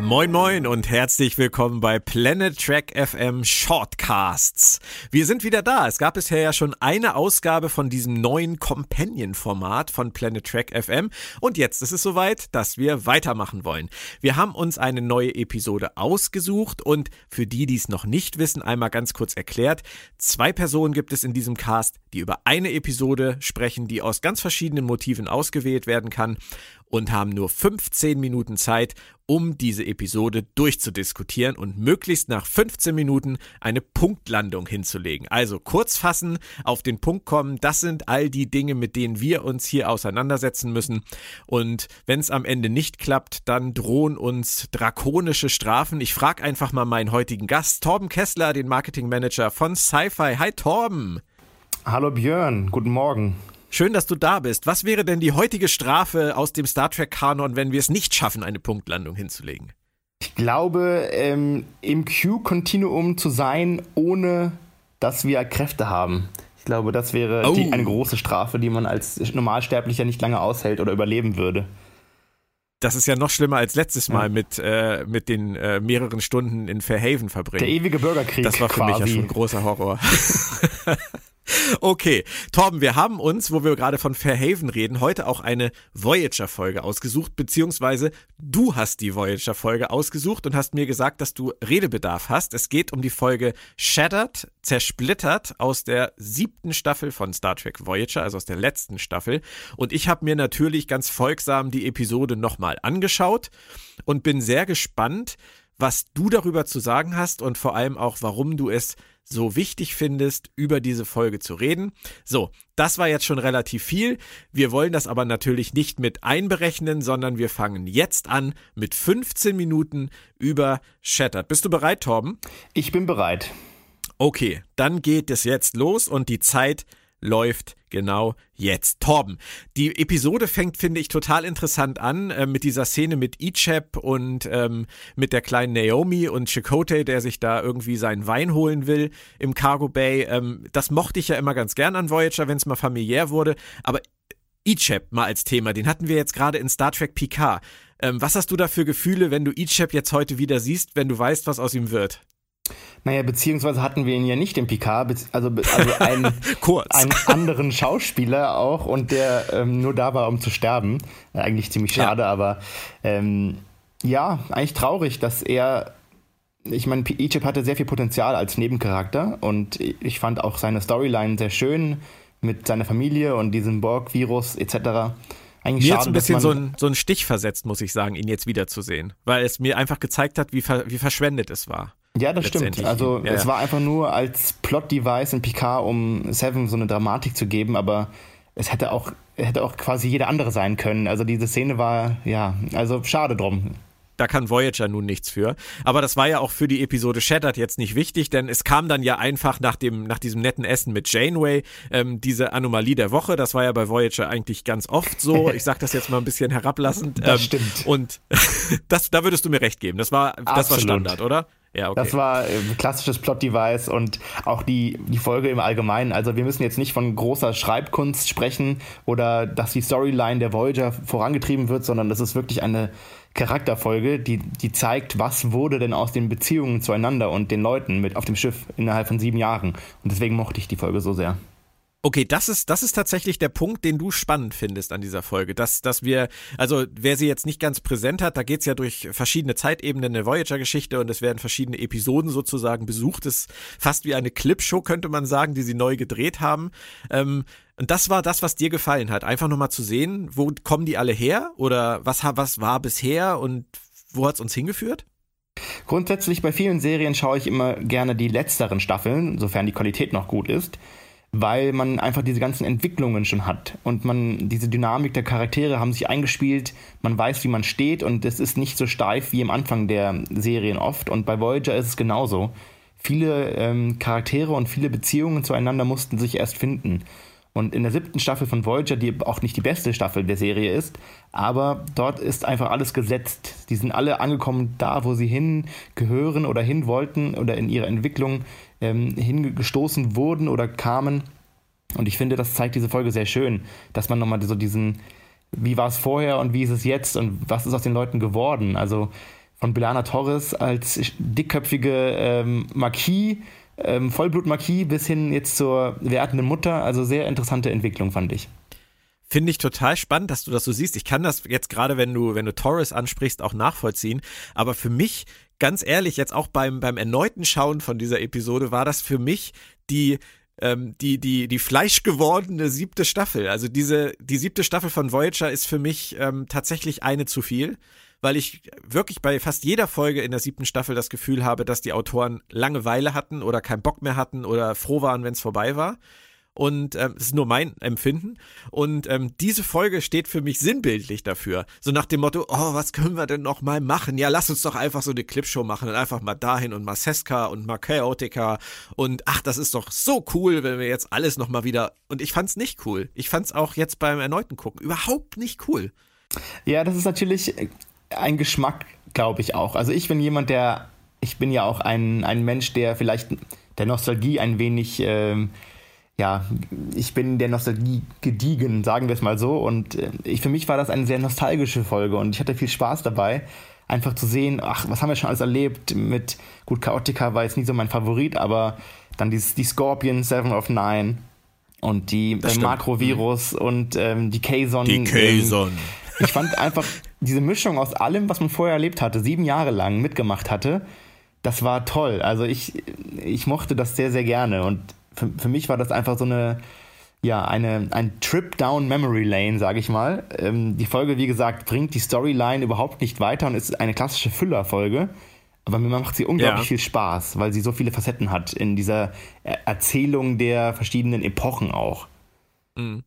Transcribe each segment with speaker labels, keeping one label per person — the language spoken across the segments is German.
Speaker 1: Moin moin und herzlich willkommen bei Planet Track FM Shortcasts. Wir sind wieder da. Es gab bisher ja schon eine Ausgabe von diesem neuen Companion-Format von Planet Track FM und jetzt ist es soweit, dass wir weitermachen wollen. Wir haben uns eine neue Episode ausgesucht und für die, die es noch nicht wissen, einmal ganz kurz erklärt. Zwei Personen gibt es in diesem Cast, die über eine Episode sprechen, die aus ganz verschiedenen Motiven ausgewählt werden kann und haben nur 15 Minuten Zeit, um diese Episode durchzudiskutieren und möglichst nach 15 Minuten eine Punktlandung hinzulegen. Also kurz fassen, auf den Punkt kommen, das sind all die Dinge, mit denen wir uns hier auseinandersetzen müssen. Und wenn es am Ende nicht klappt, dann drohen uns drakonische Strafen. Ich frage einfach mal meinen heutigen Gast, Torben Kessler, den Marketingmanager von Sci-Fi. Hi Torben.
Speaker 2: Hallo Björn, guten Morgen.
Speaker 1: Schön, dass du da bist. Was wäre denn die heutige Strafe aus dem Star Trek-Kanon, wenn wir es nicht schaffen, eine Punktlandung hinzulegen?
Speaker 2: Ich glaube, ähm, im Q-Kontinuum zu sein, ohne dass wir Kräfte haben. Ich glaube, das wäre oh. die, eine große Strafe, die man als Normalsterblicher nicht lange aushält oder überleben würde.
Speaker 1: Das ist ja noch schlimmer als letztes Mal ja. mit, äh, mit den äh, mehreren Stunden in Fairhaven verbringen.
Speaker 2: Der ewige Bürgerkrieg.
Speaker 1: Das war für
Speaker 2: quasi.
Speaker 1: mich ja schon ein großer Horror. Okay, Torben, wir haben uns, wo wir gerade von Fairhaven reden, heute auch eine Voyager-Folge ausgesucht, beziehungsweise du hast die Voyager-Folge ausgesucht und hast mir gesagt, dass du Redebedarf hast. Es geht um die Folge Shattered, zersplittert aus der siebten Staffel von Star Trek Voyager, also aus der letzten Staffel. Und ich habe mir natürlich ganz folgsam die Episode nochmal angeschaut und bin sehr gespannt, was du darüber zu sagen hast und vor allem auch, warum du es so wichtig findest, über diese Folge zu reden. So, das war jetzt schon relativ viel. Wir wollen das aber natürlich nicht mit einberechnen, sondern wir fangen jetzt an mit 15 Minuten über Shattered. Bist du bereit, Torben?
Speaker 2: Ich bin bereit.
Speaker 1: Okay, dann geht es jetzt los und die Zeit läuft genau jetzt. Torben, die Episode fängt, finde ich, total interessant an äh, mit dieser Szene mit Ichep und ähm, mit der kleinen Naomi und Chakotay, der sich da irgendwie seinen Wein holen will im Cargo Bay. Ähm, das mochte ich ja immer ganz gern an Voyager, wenn es mal familiär wurde. Aber Ichep mal als Thema, den hatten wir jetzt gerade in Star Trek Picard. Ähm, was hast du da für Gefühle, wenn du Ichep jetzt heute wieder siehst, wenn du weißt, was aus ihm wird?
Speaker 2: Naja, beziehungsweise hatten wir ihn ja nicht im PK, also, also einen, einen anderen Schauspieler auch und der ähm, nur da war, um zu sterben. Äh, eigentlich ziemlich schade, ja. aber ähm, ja, eigentlich traurig, dass er. Ich meine, Egypt hatte sehr viel Potenzial als Nebencharakter und ich fand auch seine Storyline sehr schön mit seiner Familie und diesem Borg-Virus etc.
Speaker 1: Eigentlich mir schade, jetzt ein bisschen so ein, so ein Stich versetzt, muss ich sagen, ihn jetzt wiederzusehen, weil es mir einfach gezeigt hat, wie, ver, wie verschwendet es war.
Speaker 2: Ja, das stimmt. Also ja, es war einfach nur als Plot-Device in Picard, um Seven so eine Dramatik zu geben, aber es hätte auch, hätte auch quasi jeder andere sein können. Also diese Szene war, ja, also schade drum.
Speaker 1: Da kann Voyager nun nichts für. Aber das war ja auch für die Episode Shattered jetzt nicht wichtig, denn es kam dann ja einfach nach dem, nach diesem netten Essen mit Janeway ähm, diese Anomalie der Woche. Das war ja bei Voyager eigentlich ganz oft so. Ich sag das jetzt mal ein bisschen herablassend.
Speaker 2: Das ähm, stimmt.
Speaker 1: Und das, da würdest du mir recht geben. Das war, das war Standard, oder?
Speaker 2: Ja, okay. Das war ein klassisches Plot-Device und auch die, die Folge im Allgemeinen. Also wir müssen jetzt nicht von großer Schreibkunst sprechen oder dass die Storyline der Voyager vorangetrieben wird, sondern das ist wirklich eine Charakterfolge, die, die zeigt, was wurde denn aus den Beziehungen zueinander und den Leuten mit auf dem Schiff innerhalb von sieben Jahren. Und deswegen mochte ich die Folge so sehr.
Speaker 1: Okay, das ist, das ist tatsächlich der Punkt, den du spannend findest an dieser Folge. Dass, dass wir, also wer sie jetzt nicht ganz präsent hat, da geht's ja durch verschiedene Zeitebenen der Voyager-Geschichte und es werden verschiedene Episoden sozusagen besucht. Das ist fast wie eine Clipshow, könnte man sagen, die sie neu gedreht haben. Ähm, und das war das, was dir gefallen hat. Einfach nochmal zu sehen, wo kommen die alle her oder was, was war bisher und wo hat's uns hingeführt?
Speaker 2: Grundsätzlich bei vielen Serien schaue ich immer gerne die letzteren Staffeln, sofern die Qualität noch gut ist weil man einfach diese ganzen Entwicklungen schon hat und man diese Dynamik der Charaktere haben sich eingespielt, man weiß, wie man steht und es ist nicht so steif wie am Anfang der Serien oft und bei Voyager ist es genauso. Viele ähm, Charaktere und viele Beziehungen zueinander mussten sich erst finden. Und in der siebten Staffel von Voyager, die auch nicht die beste Staffel der Serie ist, aber dort ist einfach alles gesetzt. Die sind alle angekommen da, wo sie hingehören oder hin wollten oder in ihrer Entwicklung ähm, hingestoßen wurden oder kamen. Und ich finde, das zeigt diese Folge sehr schön, dass man nochmal so diesen, wie war es vorher und wie ist es jetzt und was ist aus den Leuten geworden? Also von Belana Torres als dickköpfige ähm, Marquis, ähm, Vollblut-Marquis bis hin jetzt zur wertenden Mutter. Also sehr interessante Entwicklung, fand ich.
Speaker 1: Finde ich total spannend, dass du das so siehst. Ich kann das jetzt gerade, wenn du, wenn du Torres ansprichst, auch nachvollziehen. Aber für mich, ganz ehrlich, jetzt auch beim, beim erneuten Schauen von dieser Episode, war das für mich die, ähm, die, die, die fleischgewordene siebte Staffel. Also diese, die siebte Staffel von Voyager ist für mich ähm, tatsächlich eine zu viel weil ich wirklich bei fast jeder Folge in der siebten Staffel das Gefühl habe, dass die Autoren Langeweile hatten oder keinen Bock mehr hatten oder froh waren, wenn es vorbei war. Und ähm, das ist nur mein Empfinden. Und ähm, diese Folge steht für mich sinnbildlich dafür. So nach dem Motto, oh, was können wir denn noch mal machen? Ja, lass uns doch einfach so eine Clipshow machen und einfach mal dahin und mal Seska und mal Chaotica. Und ach, das ist doch so cool, wenn wir jetzt alles noch mal wieder. Und ich fand's nicht cool. Ich fand's auch jetzt beim erneuten Gucken überhaupt nicht cool.
Speaker 2: Ja, das ist natürlich ein Geschmack, glaube ich auch. Also ich bin jemand, der, ich bin ja auch ein, ein Mensch, der vielleicht der Nostalgie ein wenig, ähm, ja, ich bin der Nostalgie gediegen, sagen wir es mal so. Und äh, ich, für mich war das eine sehr nostalgische Folge und ich hatte viel Spaß dabei, einfach zu sehen, ach, was haben wir schon alles erlebt mit, gut, Chaotica war jetzt nicht so mein Favorit, aber dann dieses, die Scorpion Seven of Nine und die äh, Makrovirus mhm. und ähm, die Kazon.
Speaker 1: Die Kazon.
Speaker 2: Ähm, ich fand einfach diese Mischung aus allem, was man vorher erlebt hatte, sieben Jahre lang mitgemacht hatte, das war toll. Also ich, ich mochte das sehr, sehr gerne. Und für, für mich war das einfach so eine, ja, eine, ein Trip down Memory Lane, sage ich mal. Ähm, die Folge, wie gesagt, bringt die Storyline überhaupt nicht weiter und ist eine klassische Füllerfolge. Aber mir macht sie unglaublich ja. viel Spaß, weil sie so viele Facetten hat in dieser Erzählung der verschiedenen Epochen auch.
Speaker 1: Mhm.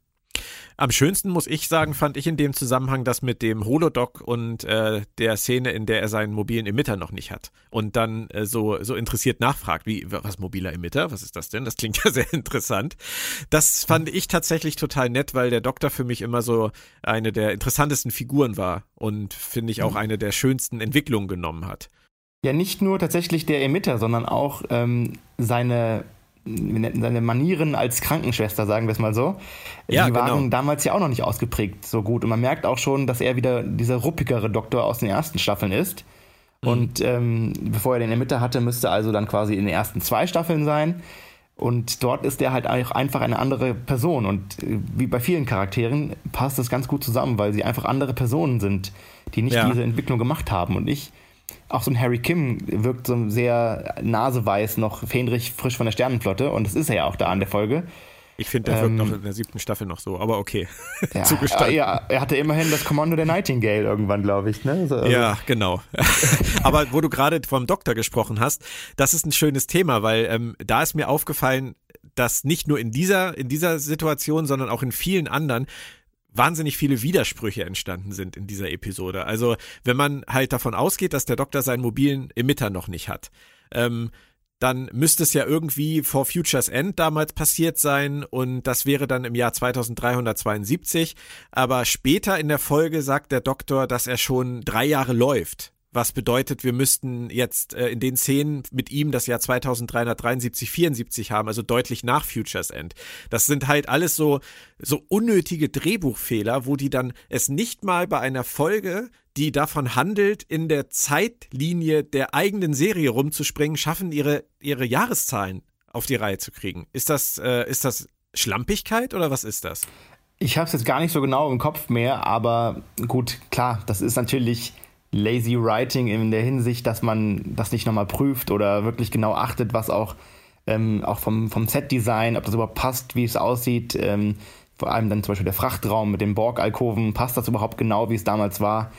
Speaker 1: Am schönsten muss ich sagen, fand ich in dem Zusammenhang das mit dem Holodoc und äh, der Szene, in der er seinen mobilen Emitter noch nicht hat und dann äh, so, so interessiert nachfragt, wie, was mobiler Emitter, was ist das denn? Das klingt ja sehr interessant. Das fand ich tatsächlich total nett, weil der Doktor für mich immer so eine der interessantesten Figuren war und finde ich auch mhm. eine der schönsten Entwicklungen genommen hat.
Speaker 2: Ja, nicht nur tatsächlich der Emitter, sondern auch ähm, seine seine Manieren als Krankenschwester, sagen wir es mal so, ja, die waren genau. damals ja auch noch nicht ausgeprägt so gut. Und man merkt auch schon, dass er wieder dieser ruppigere Doktor aus den ersten Staffeln ist. Mhm. Und ähm, bevor er den in der Mitte hatte, müsste also dann quasi in den ersten zwei Staffeln sein. Und dort ist er halt auch einfach eine andere Person. Und äh, wie bei vielen Charakteren passt das ganz gut zusammen, weil sie einfach andere Personen sind, die nicht ja. diese Entwicklung gemacht haben. Und ich auch so ein Harry Kim wirkt so sehr naseweiß noch fähnrich frisch von der Sternenflotte und das ist er ja auch da an der Folge.
Speaker 1: Ich finde, der ähm, wirkt noch in der siebten Staffel noch so, aber okay.
Speaker 2: Ja, Zugestanden. Ja, er hatte immerhin das Kommando der Nightingale irgendwann, glaube ich. Ne?
Speaker 1: So, also. Ja, genau. aber wo du gerade vom Doktor gesprochen hast, das ist ein schönes Thema, weil ähm, da ist mir aufgefallen, dass nicht nur in dieser, in dieser Situation, sondern auch in vielen anderen wahnsinnig viele Widersprüche entstanden sind in dieser Episode. Also wenn man halt davon ausgeht, dass der Doktor seinen mobilen Emitter noch nicht hat, ähm, dann müsste es ja irgendwie vor Futures End damals passiert sein und das wäre dann im Jahr 2372. Aber später in der Folge sagt der Doktor, dass er schon drei Jahre läuft was bedeutet, wir müssten jetzt äh, in den Szenen mit ihm das Jahr 2373, 74 haben, also deutlich nach Futures End. Das sind halt alles so, so unnötige Drehbuchfehler, wo die dann es nicht mal bei einer Folge, die davon handelt, in der Zeitlinie der eigenen Serie rumzuspringen, schaffen, ihre, ihre Jahreszahlen auf die Reihe zu kriegen. Ist das, äh, ist das Schlampigkeit oder was ist das?
Speaker 2: Ich habe es jetzt gar nicht so genau im Kopf mehr, aber gut, klar, das ist natürlich lazy writing in der Hinsicht, dass man das nicht nochmal prüft oder wirklich genau achtet, was auch, ähm, auch vom, vom Set-Design, ob das überhaupt passt, wie es aussieht. Ähm, vor allem dann zum Beispiel der Frachtraum mit den Borg-Alkoven, passt das überhaupt genau, wie es damals war?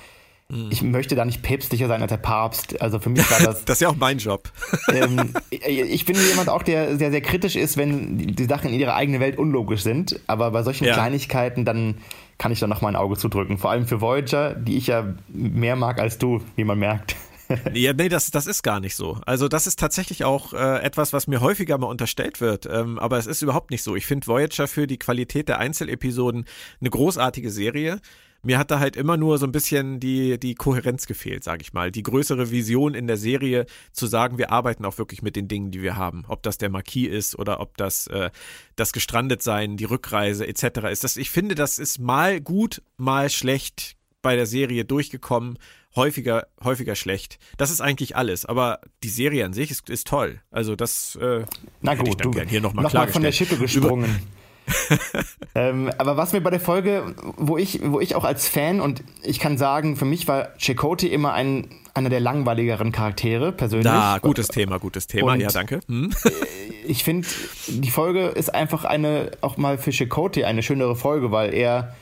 Speaker 2: Mhm. Ich möchte da nicht päpstlicher sein als der Papst. Also für mich war das.
Speaker 1: das ist ja auch mein Job.
Speaker 2: ähm, ich bin jemand auch, der sehr, sehr kritisch ist, wenn die Sachen in ihrer eigenen Welt unlogisch sind. Aber bei solchen ja. Kleinigkeiten dann kann ich da noch mal ein Auge zudrücken. Vor allem für Voyager, die ich ja mehr mag als du, wie man merkt.
Speaker 1: ja, nee, das, das ist gar nicht so. Also das ist tatsächlich auch äh, etwas, was mir häufiger mal unterstellt wird. Ähm, aber es ist überhaupt nicht so. Ich finde Voyager für die Qualität der Einzelepisoden eine großartige Serie mir hat da halt immer nur so ein bisschen die, die Kohärenz gefehlt, sage ich mal. Die größere Vision in der Serie zu sagen, wir arbeiten auch wirklich mit den Dingen, die wir haben. Ob das der Marquis ist oder ob das äh, das Gestrandetsein, die Rückreise etc. ist. Das, ich finde, das ist mal gut, mal schlecht bei der Serie durchgekommen. häufiger, häufiger schlecht. Das ist eigentlich alles, aber die Serie an sich ist, ist toll. Also das
Speaker 2: äh, Na gut,
Speaker 1: ich dann
Speaker 2: du,
Speaker 1: gern hier nochmal
Speaker 2: noch mal von der Schippe gesprungen. ähm, aber was mir bei der Folge, wo ich, wo ich auch als Fan und ich kann sagen, für mich war Chakotay immer ein, einer der langweiligeren Charaktere persönlich.
Speaker 1: Da, gutes Thema, gutes Thema, und ja, danke. Hm?
Speaker 2: ich finde, die Folge ist einfach eine, auch mal für Chakotay eine schönere Folge, weil er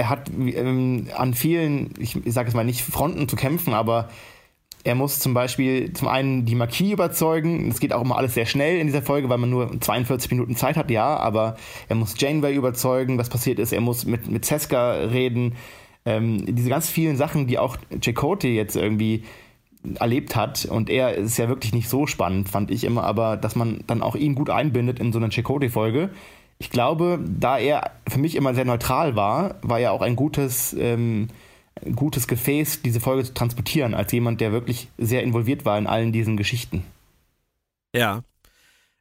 Speaker 2: er hat ähm, an vielen, ich, ich sage es mal nicht Fronten zu kämpfen, aber er muss zum Beispiel zum einen die Marquis überzeugen. Das geht auch immer alles sehr schnell in dieser Folge, weil man nur 42 Minuten Zeit hat, ja. Aber er muss Janeway überzeugen, was passiert ist. Er muss mit, mit Seska reden. Ähm, diese ganz vielen Sachen, die auch Chakotay jetzt irgendwie erlebt hat. Und er ist ja wirklich nicht so spannend, fand ich immer. Aber dass man dann auch ihn gut einbindet in so eine Chakotay-Folge, ich glaube, da er für mich immer sehr neutral war, war er auch ein gutes, ähm, gutes Gefäß, diese Folge zu transportieren, als jemand, der wirklich sehr involviert war in allen diesen Geschichten.
Speaker 1: Ja.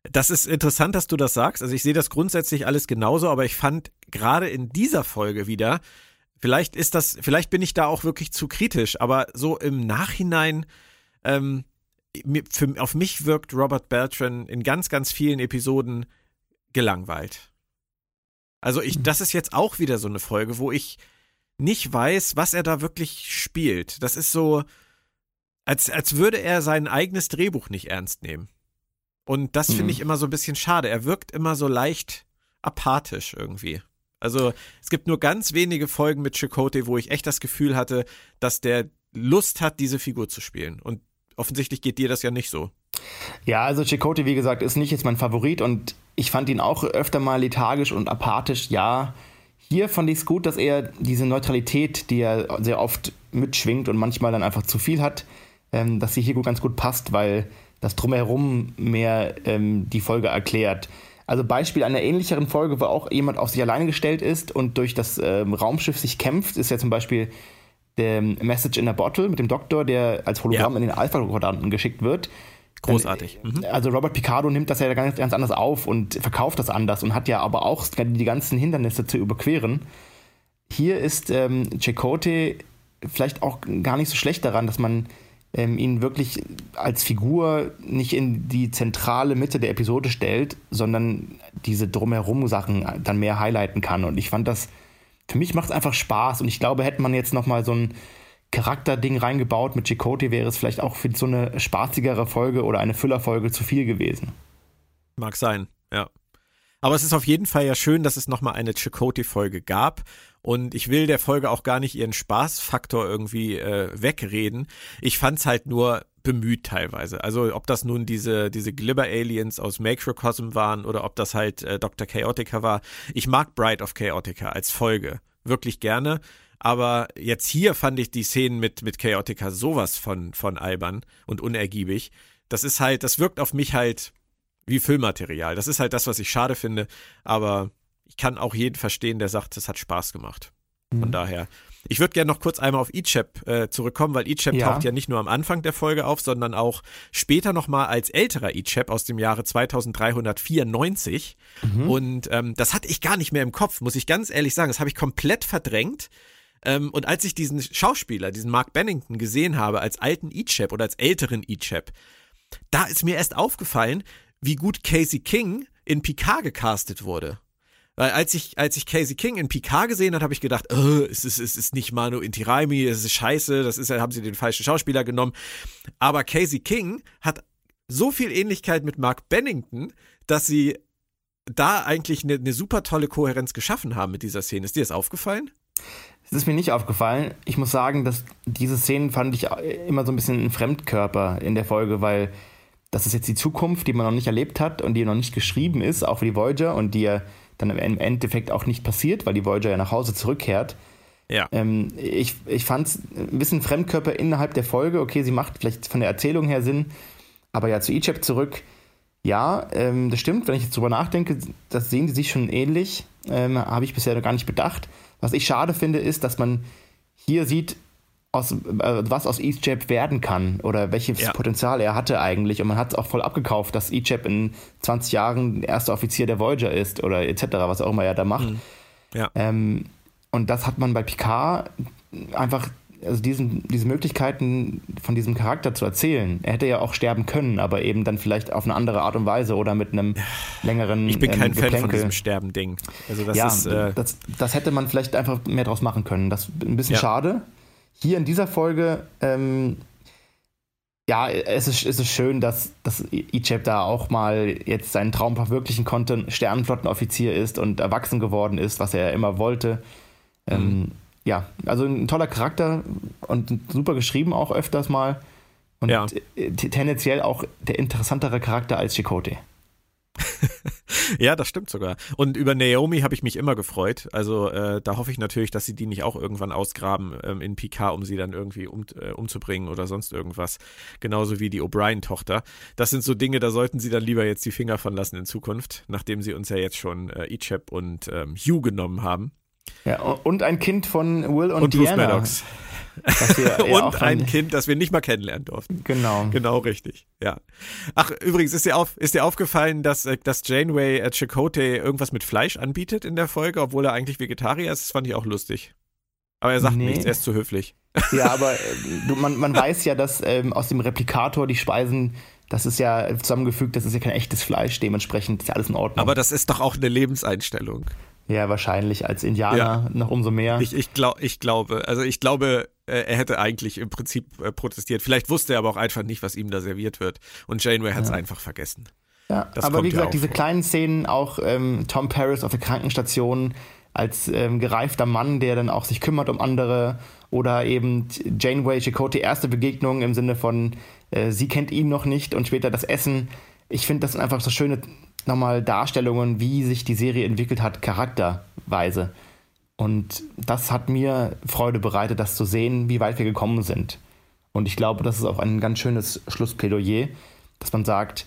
Speaker 1: Das ist interessant, dass du das sagst. Also ich sehe das grundsätzlich alles genauso, aber ich fand gerade in dieser Folge wieder, vielleicht ist das, vielleicht bin ich da auch wirklich zu kritisch, aber so im Nachhinein, ähm, für, auf mich wirkt Robert Beltran in ganz, ganz vielen Episoden gelangweilt. Also ich, das ist jetzt auch wieder so eine Folge, wo ich nicht weiß, was er da wirklich spielt. Das ist so, als, als würde er sein eigenes Drehbuch nicht ernst nehmen. Und das finde mhm. ich immer so ein bisschen schade. Er wirkt immer so leicht apathisch irgendwie. Also es gibt nur ganz wenige Folgen mit Chakotay, wo ich echt das Gefühl hatte, dass der Lust hat, diese Figur zu spielen. Und offensichtlich geht dir das ja nicht so.
Speaker 2: Ja, also Chakotay, wie gesagt, ist nicht jetzt mein Favorit und ich fand ihn auch öfter mal lethargisch und apathisch. Ja, hier fand ich es gut, dass er diese Neutralität, die er sehr oft mitschwingt und manchmal dann einfach zu viel hat, ähm, dass sie hier ganz gut passt, weil das Drumherum mehr ähm, die Folge erklärt. Also Beispiel einer ähnlicheren Folge, wo auch jemand auf sich alleine gestellt ist und durch das ähm, Raumschiff sich kämpft, ist ja zum Beispiel der Message in a Bottle mit dem Doktor, der als Hologramm ja. in den Alpha-Quadranten geschickt wird.
Speaker 1: Großartig.
Speaker 2: Mhm. Also Robert Picardo nimmt das ja ganz, ganz anders auf und verkauft das anders und hat ja aber auch die ganzen Hindernisse zu überqueren. Hier ist ähm, Chakotay vielleicht auch gar nicht so schlecht daran, dass man ähm, ihn wirklich als Figur nicht in die zentrale Mitte der Episode stellt, sondern diese drumherum Sachen dann mehr highlighten kann. Und ich fand das, für mich macht es einfach Spaß und ich glaube, hätte man jetzt nochmal so ein Charakterding reingebaut. Mit Chakotay wäre es vielleicht auch für so eine spaßigere Folge oder eine Füllerfolge zu viel gewesen.
Speaker 1: Mag sein, ja. Aber es ist auf jeden Fall ja schön, dass es nochmal eine Chakotay-Folge gab. Und ich will der Folge auch gar nicht ihren Spaßfaktor irgendwie äh, wegreden. Ich fand's halt nur bemüht teilweise. Also ob das nun diese, diese Glibber-Aliens aus Macrocosm waren oder ob das halt äh, Dr. Chaotica war. Ich mag Bride of Chaotica als Folge wirklich gerne. Aber jetzt hier fand ich die Szenen mit, mit Chaotica sowas von, von albern und unergiebig. Das ist halt, das wirkt auf mich halt wie Füllmaterial. Das ist halt das, was ich schade finde. Aber ich kann auch jeden verstehen, der sagt, es hat Spaß gemacht. Von mhm. daher. Ich würde gerne noch kurz einmal auf Ichep äh, zurückkommen, weil Ichep ja. taucht ja nicht nur am Anfang der Folge auf, sondern auch später nochmal als älterer Ichep aus dem Jahre 2394. Mhm. Und ähm, das hatte ich gar nicht mehr im Kopf, muss ich ganz ehrlich sagen. Das habe ich komplett verdrängt. Ähm, und als ich diesen Schauspieler, diesen Mark Bennington gesehen habe, als alten Ichep oder als älteren Ichep, da ist mir erst aufgefallen, wie gut Casey King in Picard gecastet wurde. Weil als ich, als ich Casey King in Picard gesehen habe, habe ich gedacht, oh, es, ist, es ist nicht Manu Intiraimi, es ist scheiße, das ist, haben sie den falschen Schauspieler genommen. Aber Casey King hat so viel Ähnlichkeit mit Mark Bennington, dass sie da eigentlich eine, eine super tolle Kohärenz geschaffen haben mit dieser Szene. Ist dir das aufgefallen?
Speaker 2: Es ist mir nicht aufgefallen. Ich muss sagen, dass diese Szenen fand ich immer so ein bisschen ein Fremdkörper in der Folge, weil das ist jetzt die Zukunft, die man noch nicht erlebt hat und die noch nicht geschrieben ist, auch für die Voyager und die ja dann im Endeffekt auch nicht passiert, weil die Voyager ja nach Hause zurückkehrt. Ja. Ähm, ich ich fand es ein bisschen Fremdkörper innerhalb der Folge. Okay, sie macht vielleicht von der Erzählung her Sinn, aber ja, zu Egypt zurück. Ja, ähm, das stimmt. Wenn ich jetzt drüber nachdenke, das sehen die sich schon ähnlich. Ähm, Habe ich bisher noch gar nicht bedacht. Was ich schade finde, ist, dass man hier sieht, aus, äh, was aus EastJab werden kann oder welches ja. Potenzial er hatte eigentlich. Und man hat es auch voll abgekauft, dass EastJab in 20 Jahren erster Offizier der Voyager ist oder etc., was auch immer er da macht. Mhm. Ja. Ähm, und das hat man bei Picard einfach also diesen, diese Möglichkeiten von diesem Charakter zu erzählen. Er hätte ja auch sterben können, aber eben dann vielleicht auf eine andere Art und Weise oder mit einem längeren.
Speaker 1: Ich bin kein ähm, Fan von diesem Sterben-Ding.
Speaker 2: Also das ja, ist, äh das, das, hätte man vielleicht einfach mehr draus machen können. Das ist ein bisschen ja. schade. Hier in dieser Folge, ähm, ja, es ist, es ist schön, dass, dass Icheb da auch mal jetzt seinen Traum verwirklichen konnte, Sternenflottenoffizier ist und erwachsen geworden ist, was er immer wollte. Ähm, mhm. Ähm, ja, also ein toller Charakter und super geschrieben auch öfters mal. Und ja. tendenziell auch der interessantere Charakter als Chakotay.
Speaker 1: ja, das stimmt sogar. Und über Naomi habe ich mich immer gefreut. Also äh, da hoffe ich natürlich, dass sie die nicht auch irgendwann ausgraben ähm, in PK, um sie dann irgendwie um, äh, umzubringen oder sonst irgendwas. Genauso wie die O'Brien-Tochter. Das sind so Dinge, da sollten sie dann lieber jetzt die Finger von lassen in Zukunft, nachdem sie uns ja jetzt schon äh, Icheb und ähm, Hugh genommen haben.
Speaker 2: Ja, und ein Kind von Will und,
Speaker 1: und
Speaker 2: Diana.
Speaker 1: Bruce Maddox. und ein Kind, das wir nicht mal kennenlernen durften.
Speaker 2: Genau.
Speaker 1: Genau richtig, ja. Ach, übrigens, ist dir, auf, ist dir aufgefallen, dass, äh, dass Janeway äh, Chakotay irgendwas mit Fleisch anbietet in der Folge, obwohl er eigentlich Vegetarier ist? Das fand ich auch lustig. Aber er sagt nee. nichts, er ist zu höflich.
Speaker 2: Ja, aber äh, du, man, man weiß ja, dass ähm, aus dem Replikator die Speisen das ist ja zusammengefügt, das ist ja kein echtes Fleisch, dementsprechend ist ja alles in Ordnung.
Speaker 1: Aber das ist doch auch eine Lebenseinstellung.
Speaker 2: Ja, wahrscheinlich als Indianer ja. noch umso mehr.
Speaker 1: Ich, ich, glaub, ich glaube, also ich glaube, äh, er hätte eigentlich im Prinzip äh, protestiert. Vielleicht wusste er aber auch einfach nicht, was ihm da serviert wird. Und Janeway hat es ja. einfach vergessen.
Speaker 2: Ja, das aber wie gesagt, diese vor. kleinen Szenen, auch ähm, Tom Paris auf der Krankenstation als ähm, gereifter Mann, der dann auch sich kümmert um andere oder eben Janeway Chakotay erste Begegnung im Sinne von äh, sie kennt ihn noch nicht und später das Essen. Ich finde, das sind einfach so schöne nochmal Darstellungen, wie sich die Serie entwickelt hat, charakterweise. Und das hat mir Freude bereitet, das zu sehen, wie weit wir gekommen sind. Und ich glaube, das ist auch ein ganz schönes Schlussplädoyer, dass man sagt,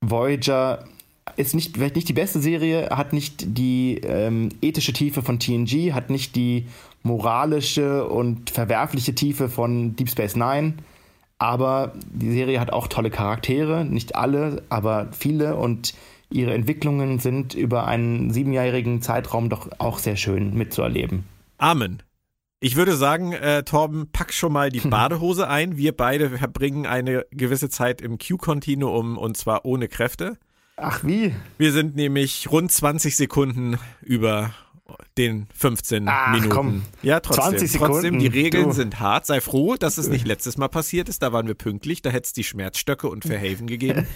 Speaker 2: Voyager ist nicht, vielleicht nicht die beste Serie, hat nicht die ähm, ethische Tiefe von TNG, hat nicht die moralische und verwerfliche Tiefe von Deep Space Nine, aber die Serie hat auch tolle Charaktere, nicht alle, aber viele und ihre Entwicklungen sind über einen siebenjährigen Zeitraum doch auch sehr schön mitzuerleben.
Speaker 1: Amen. Ich würde sagen, äh, Torben, pack schon mal die Badehose ein. Wir beide verbringen eine gewisse Zeit im Q-Kontinuum und zwar ohne Kräfte.
Speaker 2: Ach wie?
Speaker 1: Wir sind nämlich rund 20 Sekunden über den 15 Ach, Minuten. Komm. Ja, trotzdem. 20 Sekunden. Trotzdem, die Regeln du. sind hart. Sei froh, dass es nicht letztes Mal passiert ist. Da waren wir pünktlich. Da hätte es die Schmerzstöcke und Verhaven gegeben.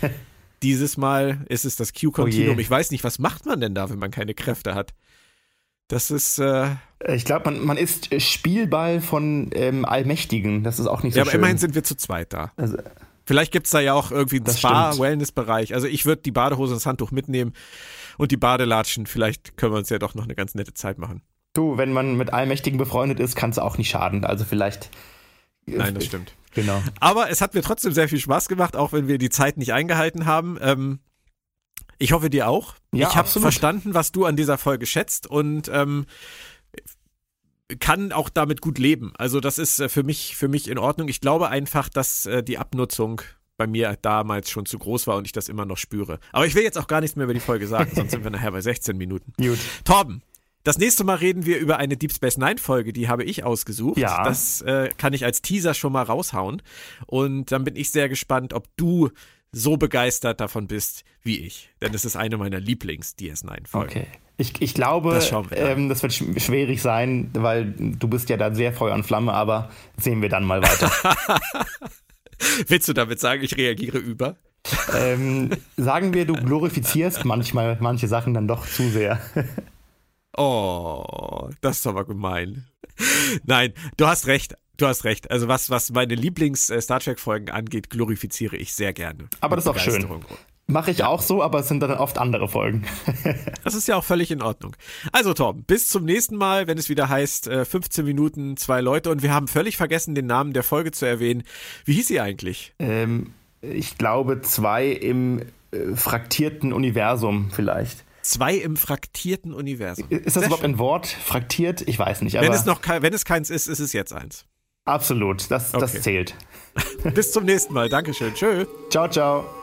Speaker 1: Dieses Mal ist es das Q-Continuum. Oh ich weiß nicht, was macht man denn da, wenn man keine Kräfte hat? Das ist. Äh
Speaker 2: ich glaube, man, man ist Spielball von ähm, Allmächtigen. Das ist auch nicht so ja, schön.
Speaker 1: aber immerhin sind wir zu zweit da. Also, Vielleicht gibt es da ja auch irgendwie einen Spa-Wellness-Bereich. Also ich würde die Badehose und das Handtuch mitnehmen und die Badelatschen. Vielleicht können wir uns ja doch noch eine ganz nette Zeit machen.
Speaker 2: Du, wenn man mit Allmächtigen befreundet ist, kann es auch nicht schaden. Also vielleicht.
Speaker 1: Nein, das stimmt.
Speaker 2: Genau.
Speaker 1: Aber es hat mir trotzdem sehr viel Spaß gemacht, auch wenn wir die Zeit nicht eingehalten haben. Ähm, ich hoffe dir auch. Ja, ich habe verstanden, was du an dieser Folge schätzt und ähm, kann auch damit gut leben. Also das ist äh, für mich für mich in Ordnung. Ich glaube einfach, dass äh, die Abnutzung bei mir damals schon zu groß war und ich das immer noch spüre. Aber ich will jetzt auch gar nichts mehr über die Folge sagen, sonst sind wir nachher bei 16 Minuten. Gut. Torben, das nächste Mal reden wir über eine Deep Space Nine Folge, die habe ich ausgesucht. Ja. Das äh, kann ich als Teaser schon mal raushauen. Und dann bin ich sehr gespannt, ob du so begeistert davon bist wie ich. Denn es ist eine meiner Lieblings-DS9-Folgen.
Speaker 2: Okay. Ich, ich glaube, das, ähm, das, wird schwierig sein, weil du bist ja da sehr Feuer und Flamme, aber sehen wir dann mal weiter.
Speaker 1: Willst du damit sagen, ich reagiere über?
Speaker 2: Ähm, sagen wir, du glorifizierst manchmal manche Sachen dann doch zu sehr.
Speaker 1: Oh, das ist aber gemein. Nein, du hast recht. Du hast recht. Also was, was meine Lieblings-Star äh, Trek-Folgen angeht, glorifiziere ich sehr gerne.
Speaker 2: Aber das ist auch schön. Mache ich auch so, aber es sind dann oft andere Folgen.
Speaker 1: das ist ja auch völlig in Ordnung. Also Tom, bis zum nächsten Mal, wenn es wieder heißt 15 äh, Minuten, zwei Leute. Und wir haben völlig vergessen, den Namen der Folge zu erwähnen. Wie hieß sie eigentlich?
Speaker 2: Ähm, ich glaube zwei im äh, fraktierten Universum vielleicht.
Speaker 1: Zwei im fraktierten Universum.
Speaker 2: Ist das Sehr überhaupt schön. ein Wort? Fraktiert? Ich weiß nicht.
Speaker 1: wenn, es noch wenn es keins ist, ist es jetzt eins.
Speaker 2: Absolut, das, okay. das zählt.
Speaker 1: Bis zum nächsten Mal. Dankeschön. Tschö.
Speaker 2: Ciao, ciao.